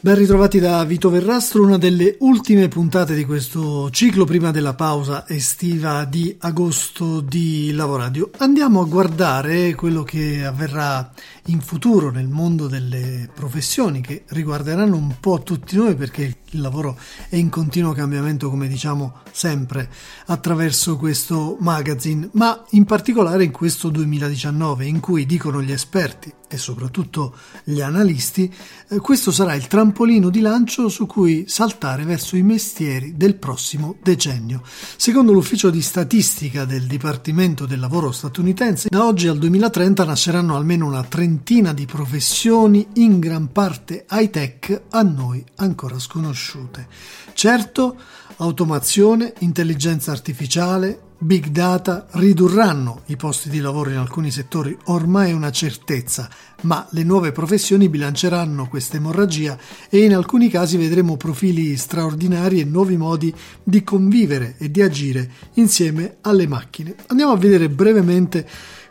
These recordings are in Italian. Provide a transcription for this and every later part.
Ben ritrovati da Vito Verrastro, una delle ultime puntate di questo ciclo prima della pausa estiva di agosto di Lavoradio. Andiamo a guardare quello che avverrà in futuro nel mondo delle professioni che riguarderanno un po' tutti noi perché il lavoro è in continuo cambiamento come diciamo sempre attraverso questo magazine, ma in particolare in questo 2019 in cui dicono gli esperti e soprattutto gli analisti, eh, questo sarà il trampolino di lancio su cui saltare verso i mestieri del prossimo decennio. Secondo l'ufficio di statistica del Dipartimento del Lavoro statunitense, da oggi al 2030 nasceranno almeno una trentina di professioni in gran parte high tech a noi ancora sconosciute. Certo, automazione, intelligenza artificiale, Big data ridurranno i posti di lavoro in alcuni settori, ormai è una certezza, ma le nuove professioni bilanceranno questa emorragia e in alcuni casi vedremo profili straordinari e nuovi modi di convivere e di agire insieme alle macchine. Andiamo a vedere brevemente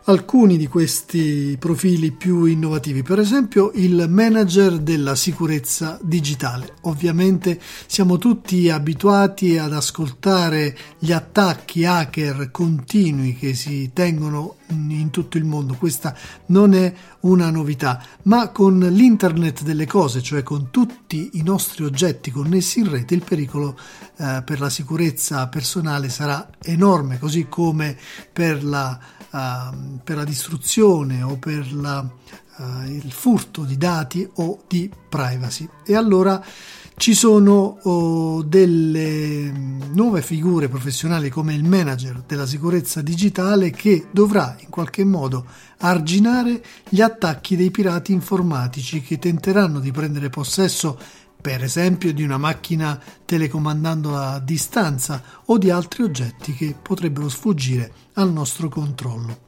alcuni di questi profili più innovativi, per esempio il manager della sicurezza digitale. Ovviamente siamo tutti abituati ad ascoltare gli attacchi hacker continui che si tengono in tutto il mondo, questa non è una novità, ma con l'internet delle cose, cioè con tutti i nostri oggetti connessi in rete, il pericolo eh, per la sicurezza personale sarà enorme, così come per la uh, per la distruzione o per la, uh, il furto di dati o di privacy. E allora ci sono oh, delle nuove figure professionali come il manager della sicurezza digitale che dovrà in qualche modo arginare gli attacchi dei pirati informatici che tenteranno di prendere possesso per esempio di una macchina telecomandando a distanza o di altri oggetti che potrebbero sfuggire al nostro controllo.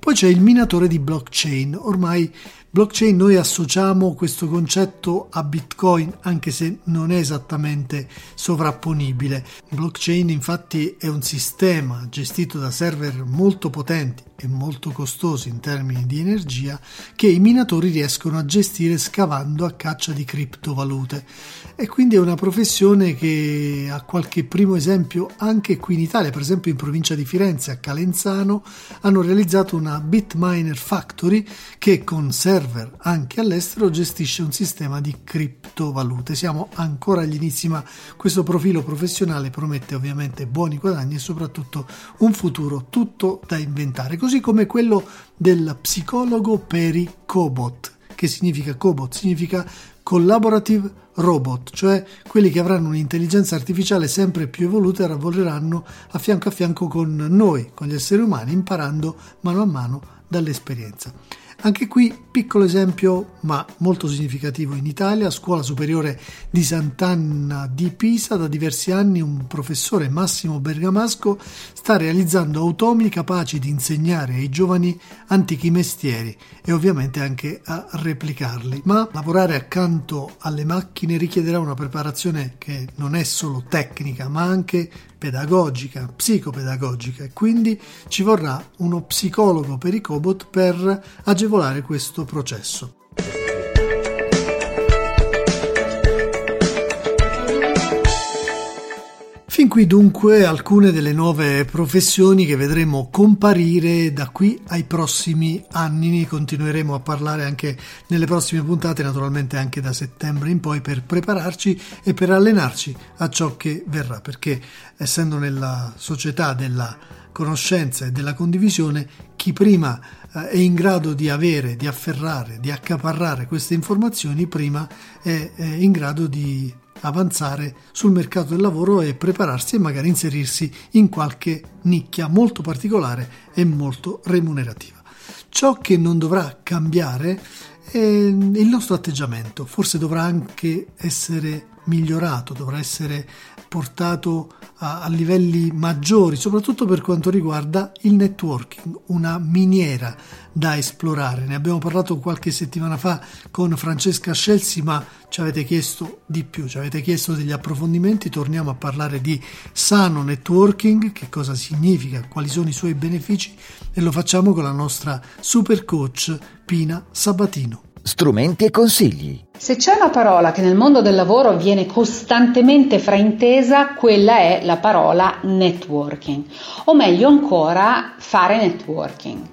Poi c'è il minatore di blockchain, ormai Blockchain noi associamo questo concetto a Bitcoin anche se non è esattamente sovrapponibile. Blockchain infatti è un sistema gestito da server molto potenti e molto costosi in termini di energia che i minatori riescono a gestire scavando a caccia di criptovalute. E quindi è una professione che ha qualche primo esempio anche qui in Italia, per esempio in provincia di Firenze a Calenzano hanno realizzato una Bitminer Factory che con server anche all'estero gestisce un sistema di criptovalute. Siamo ancora agli inizi, ma questo profilo professionale promette ovviamente buoni guadagni e soprattutto un futuro tutto da inventare, così come quello del psicologo per i cobot. Che significa cobot? Significa collaborative robot, cioè quelli che avranno un'intelligenza artificiale sempre più evoluta e lavoreranno a fianco a fianco con noi, con gli esseri umani, imparando mano a mano dall'esperienza. Anche qui piccolo esempio ma molto significativo in Italia, scuola superiore di Sant'Anna di Pisa, da diversi anni un professore Massimo Bergamasco sta realizzando automi capaci di insegnare ai giovani antichi mestieri e ovviamente anche a replicarli. Ma lavorare accanto alle macchine richiederà una preparazione che non è solo tecnica ma anche pedagogica, psicopedagogica e quindi ci vorrà uno psicologo per i cobot per agevolare questo processo. Qui dunque alcune delle nuove professioni che vedremo comparire da qui ai prossimi anni. Continueremo a parlare anche nelle prossime puntate, naturalmente anche da settembre in poi, per prepararci e per allenarci a ciò che verrà, perché essendo nella società della conoscenza e della condivisione, chi prima eh, è in grado di avere, di afferrare, di accaparrare queste informazioni, prima è in grado di avanzare sul mercato del lavoro e prepararsi e magari inserirsi in qualche nicchia molto particolare e molto remunerativa. Ciò che non dovrà cambiare è il nostro atteggiamento, forse dovrà anche essere migliorato, dovrà essere portato a, a, livelli maggiori, soprattutto per quanto riguarda il networking, una miniera da esplorare. Ne abbiamo parlato qualche settimana fa con Francesca Scelsi, ma ci avete chiesto di più, ci avete chiesto degli approfondimenti, torniamo a parlare di sano networking, che cosa significa, quali sono i suoi benefici e lo facciamo con la nostra super coach Pina Sabatino strumenti e consigli. Se c'è una parola che nel mondo del lavoro viene costantemente fraintesa, quella è la parola networking, o meglio ancora fare networking.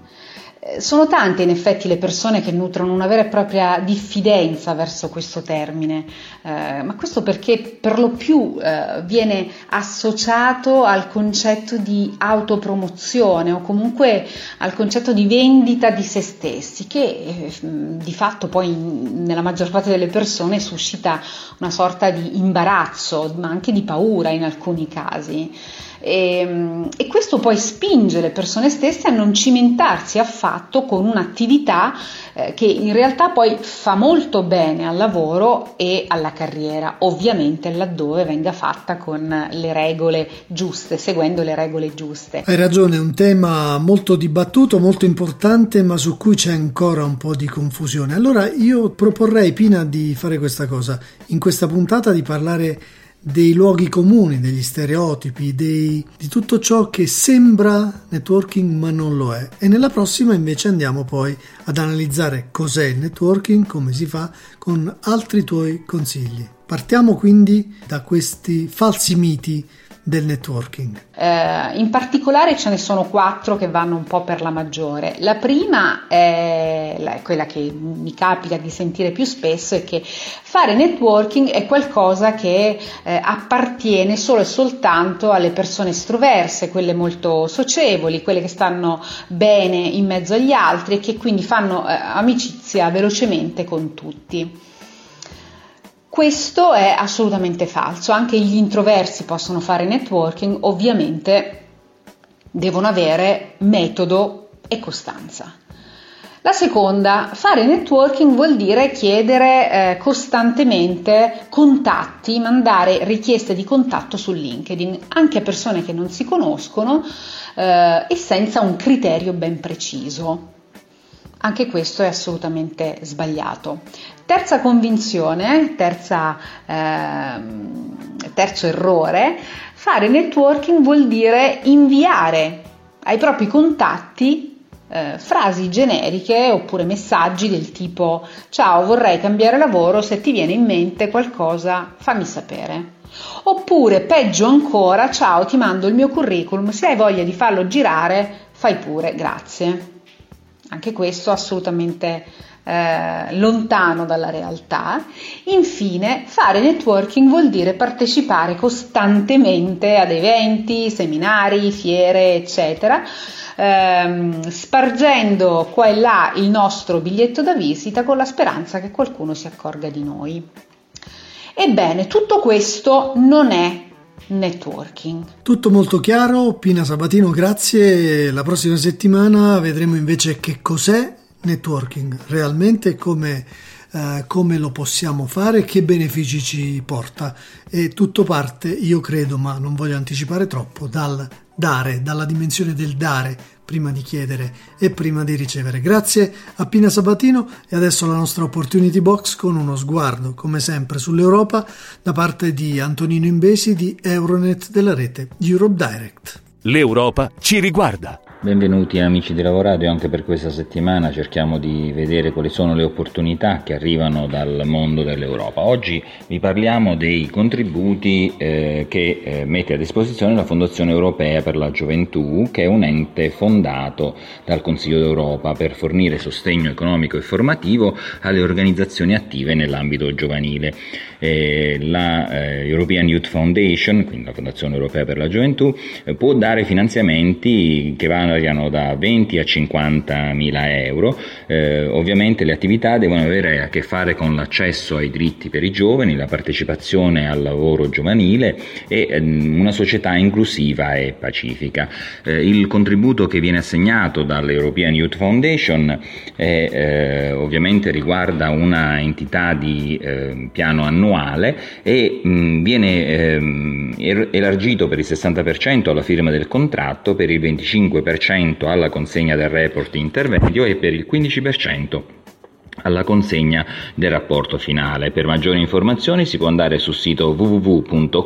Eh, sono tante in effetti le persone che nutrono una vera e propria diffidenza verso questo termine, eh, ma questo perché per lo più eh, viene associato al concetto di autopromozione o comunque al concetto di vendita di se stessi, che eh, di fatto poi nella maggior parte delle persone suscita una sorta di imbarazzo, ma anche di paura in alcuni casi. E, ehm, e, questo poi spinge le persone stesse a non cimentarsi affatto con un'attività eh, che in realtà poi fa molto bene al lavoro e alla carriera, ovviamente laddove venga fatta con le regole giuste, seguendo le regole giuste. Hai ragione, è un tema molto dibattuto, molto importante, ma su cui c'è ancora un po' di confusione. Allora io proporrei, Pina, di fare questa cosa, in questa puntata di parlare dei luoghi comuni, degli stereotipi, dei, di tutto ciò che sembra networking ma non lo è. E nella prossima invece andiamo poi ad analizzare cos'è il networking, come si fa, con altri tuoi consigli. Partiamo quindi da questi falsi miti del networking? Eh, in particolare ce ne sono quattro che vanno un po' per la maggiore. La prima è quella che mi capita di sentire più spesso è che fare networking è qualcosa che eh, appartiene solo e soltanto alle persone estroverse, quelle molto socievoli, quelle che stanno bene in mezzo agli altri e che quindi fanno eh, amicizia velocemente con tutti. Questo è assolutamente falso, anche gli introversi possono fare networking, ovviamente devono avere metodo e costanza. La seconda, fare networking vuol dire chiedere eh, costantemente contatti, mandare richieste di contatto su LinkedIn, anche a persone che non si conoscono eh, e senza un criterio ben preciso. Anche questo è assolutamente sbagliato. Terza convinzione, terza, eh, terzo errore, fare networking vuol dire inviare ai propri contatti eh, frasi generiche oppure messaggi del tipo ciao vorrei cambiare lavoro, se ti viene in mente qualcosa fammi sapere. Oppure peggio ancora ciao ti mando il mio curriculum, se hai voglia di farlo girare fai pure, grazie. Anche questo assolutamente eh, lontano dalla realtà. Infine, fare networking vuol dire partecipare costantemente ad eventi, seminari, fiere, eccetera, ehm, spargendo qua e là il nostro biglietto da visita con la speranza che qualcuno si accorga di noi. Ebbene, tutto questo non è networking. Tutto molto chiaro, Pina Sabatino, grazie. La prossima settimana vedremo invece che cos'è networking realmente come, eh, come lo possiamo fare, che benefici ci porta. E tutto parte, io credo, ma non voglio anticipare troppo, dal dare, dalla dimensione del dare prima di chiedere e prima di ricevere. Grazie a Pina Sabatino e adesso la nostra opportunity box con uno sguardo, come sempre, sull'Europa da parte di Antonino Imbesi di Euronet della rete Europe Direct. L'Europa ci riguarda. Benvenuti amici di Lavoradio, anche per questa settimana cerchiamo di vedere quali sono le opportunità che arrivano dal mondo dell'Europa. Oggi vi parliamo dei contributi eh, che eh, mette a disposizione la Fondazione Europea per la Gioventù, che è un ente fondato dal Consiglio d'Europa per fornire sostegno economico e formativo alle organizzazioni attive nell'ambito giovanile. Eh, la eh, European Youth Foundation, quindi la Fondazione Europea per la Gioventù, eh, può dare finanziamenti che vanno variano da 20 a 50 mila euro. Eh, ovviamente le attività devono avere a che fare con l'accesso ai diritti per i giovani, la partecipazione al lavoro giovanile e ehm, una società inclusiva e pacifica. Eh, il contributo che viene assegnato dall'European Youth Foundation è, eh, ovviamente riguarda una entità di eh, piano annuale e mh, viene ehm, er-, elargito per il 60% alla firma del contratto, per il 25% alla consegna del report di intervento e per il 15% alla consegna del rapporto finale. Per maggiori informazioni si può andare sul sito www.coe.int.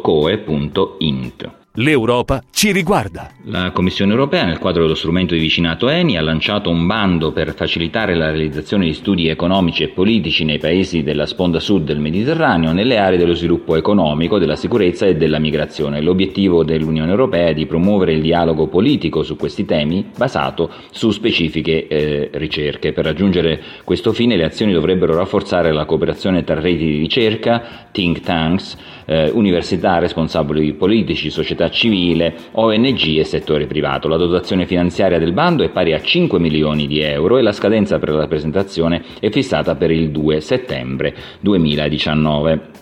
L'Europa ci riguarda. La Commissione europea, nel quadro dello strumento di vicinato ENI, ha lanciato un bando per facilitare la realizzazione di studi economici e politici nei paesi della sponda sud del Mediterraneo, nelle aree dello sviluppo economico, della sicurezza e della migrazione. L'obiettivo dell'Unione europea è di promuovere il dialogo politico su questi temi basato su specifiche eh, ricerche. Per raggiungere questo fine le azioni dovrebbero rafforzare la cooperazione tra reti di ricerca, think tanks, eh, università, responsabili politici, società civile, ONG e settore privato. La dotazione finanziaria del bando è pari a 5 milioni di euro e la scadenza per la presentazione è fissata per il 2 settembre 2019.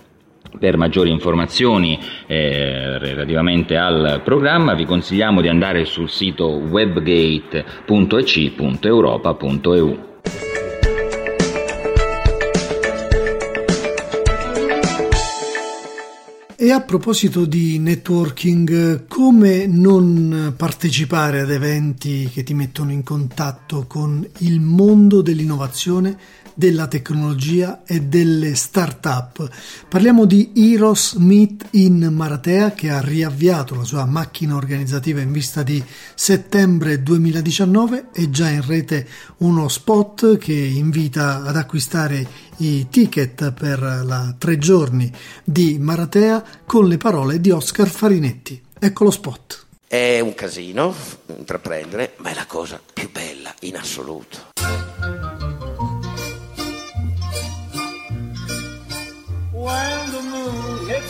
Per maggiori informazioni eh, relativamente al programma vi consigliamo di andare sul sito webgate.ec.europa.eu. E a proposito di networking, come non partecipare ad eventi che ti mettono in contatto con il mondo dell'innovazione della tecnologia e delle start-up. Parliamo di Heroes Meet in Maratea che ha riavviato la sua macchina organizzativa in vista di settembre 2019 e già in rete uno spot che invita ad acquistare i ticket per la tre giorni di Maratea con le parole di Oscar Farinetti. Ecco lo spot. È un casino intraprendere, ma è la cosa più bella in assoluto.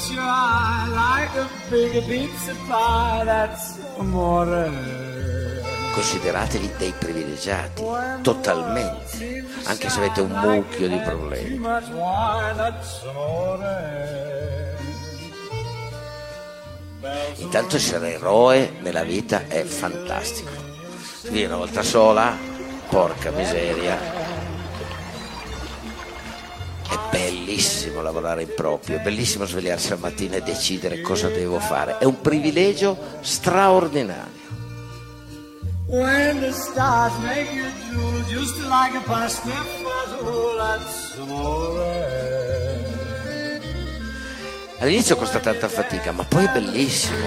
Hits your eye like a big pizza pie, that's amore. Consideratevi dei privilegiati, totalmente, anche se avete un mucchio di problemi. Intanto essere eroe nella vita è fantastico. Quindi una volta sola, porca miseria, è bellissimo lavorare in proprio, è bellissimo svegliarsi al mattino e decidere cosa devo fare. È un privilegio straordinario. When the stars make you drool just like a pasta All'inizio costa tanta fatica, ma poi è bellissimo.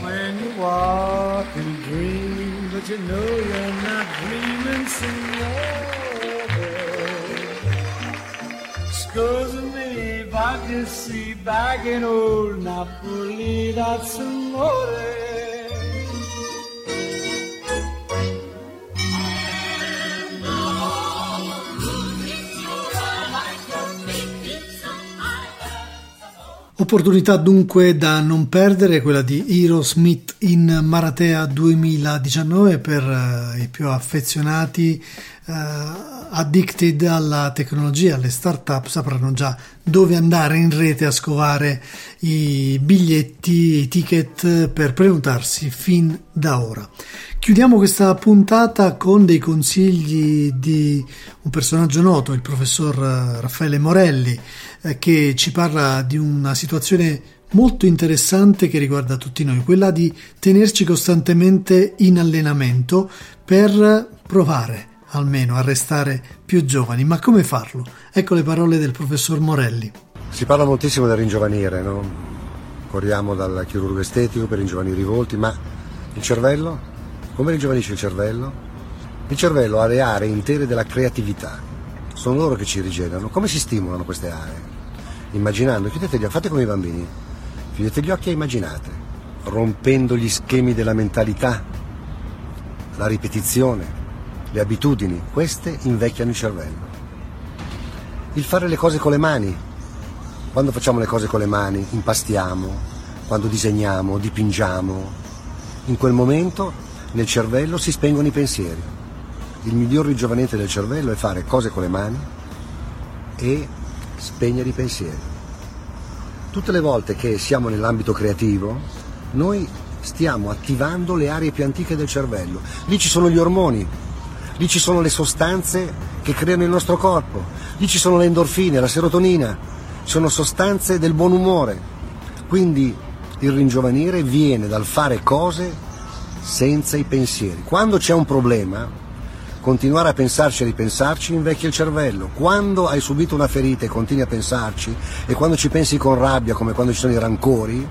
When you walk and dream but you know you're not dreaming, signore. Scusa me I can see back in old Napoli, that's amore. Opportunità dunque da non perdere, quella di Smith in Maratea 2019 per uh, i più affezionati, uh, addicted alla tecnologia, alle start-up, sapranno già dove andare in rete a scovare i biglietti, i ticket per prenotarsi fin da ora. Chiudiamo questa puntata con dei consigli di un personaggio noto, il professor eh, Raffaele Morelli, eh, che ci parla di una situazione molto interessante che riguarda tutti noi, quella di tenerci costantemente in allenamento per provare almeno a restare più giovani. Ma come farlo? Ecco le parole del professor Morelli. Si parla moltissimo del ringiovanire, no? Corriamo dal chirurgo estetico per ringiovanire i volti, ma il cervello? Come ringiovanisce il cervello? Il cervello ha le aree intere della creatività. Sono loro che ci rigenerano. Come si stimolano queste aree? Immaginando, chiudete gli occhi, fate come i bambini. Chiudete gli occhi e immaginate, rompendo gli schemi della mentalità, la ripetizione, le abitudini, queste invecchiano il cervello. Il fare le cose con le mani, Quando facciamo le cose con le mani, impastiamo, quando disegniamo, dipingiamo, in quel momento nel cervello si spengono i pensieri. Il miglior ringiovanente del cervello è fare cose con le mani e spegnere i pensieri. Tutte le volte che siamo nell'ambito creativo, noi stiamo attivando le aree più antiche del cervello. Lì ci sono gli ormoni, lì ci sono le sostanze che creano il nostro corpo, lì ci sono le endorfine, la serotonina, sono sostanze del buon umore. Quindi il ringiovanire viene dal fare cose senza i pensieri. Quando c'è un problema, continuare a pensarci e ripensarci invecchia il cervello. Quando hai subito una ferita e continui a pensarci, e quando ci pensi con rabbia, come quando ci sono i rancori,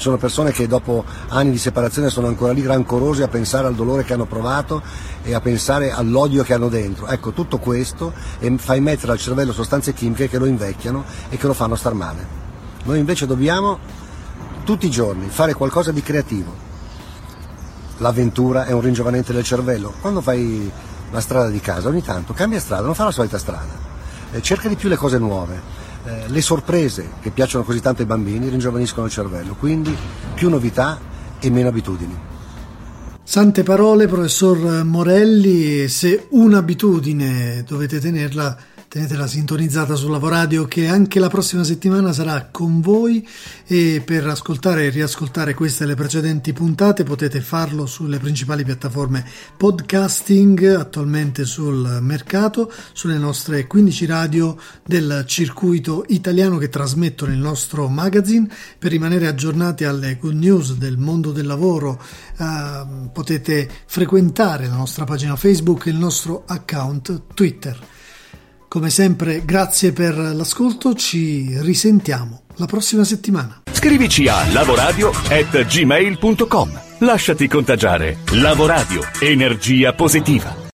sono persone che dopo anni di separazione sono ancora lì rancorose a pensare al dolore che hanno provato e a pensare all'odio che hanno dentro. Ecco, tutto questo fa emettere al cervello sostanze chimiche che lo invecchiano e che lo fanno star male. Noi invece dobbiamo tutti i giorni fare qualcosa di creativo. L'avventura è un ringiovanente del cervello. Quando fai la strada di casa, ogni tanto cambia strada, non fa la solita strada. Eh, cerca di più le cose nuove eh, le sorprese che piacciono così tanto ai bambini ringiovaniscono il cervello, quindi più novità e meno abitudini. Sante parole, professor Morelli, se un'abitudine dovete tenerla tenetela sintonizzata su Lavoradio che anche la prossima settimana sarà con voi e per ascoltare e riascoltare queste e le precedenti puntate potete farlo sulle principali piattaforme podcasting attualmente sul mercato, sulle nostre 15 radio del circuito italiano che trasmettono il nostro magazine. Per rimanere aggiornati alle good news del mondo del lavoro eh, potete frequentare la nostra pagina Facebook e il nostro account Twitter. Come sempre, grazie per l'ascolto, ci risentiamo la prossima settimana. Scrivici a lavoradio@gmail.com. Lasciati contagiare. Lavoradio, energia positiva.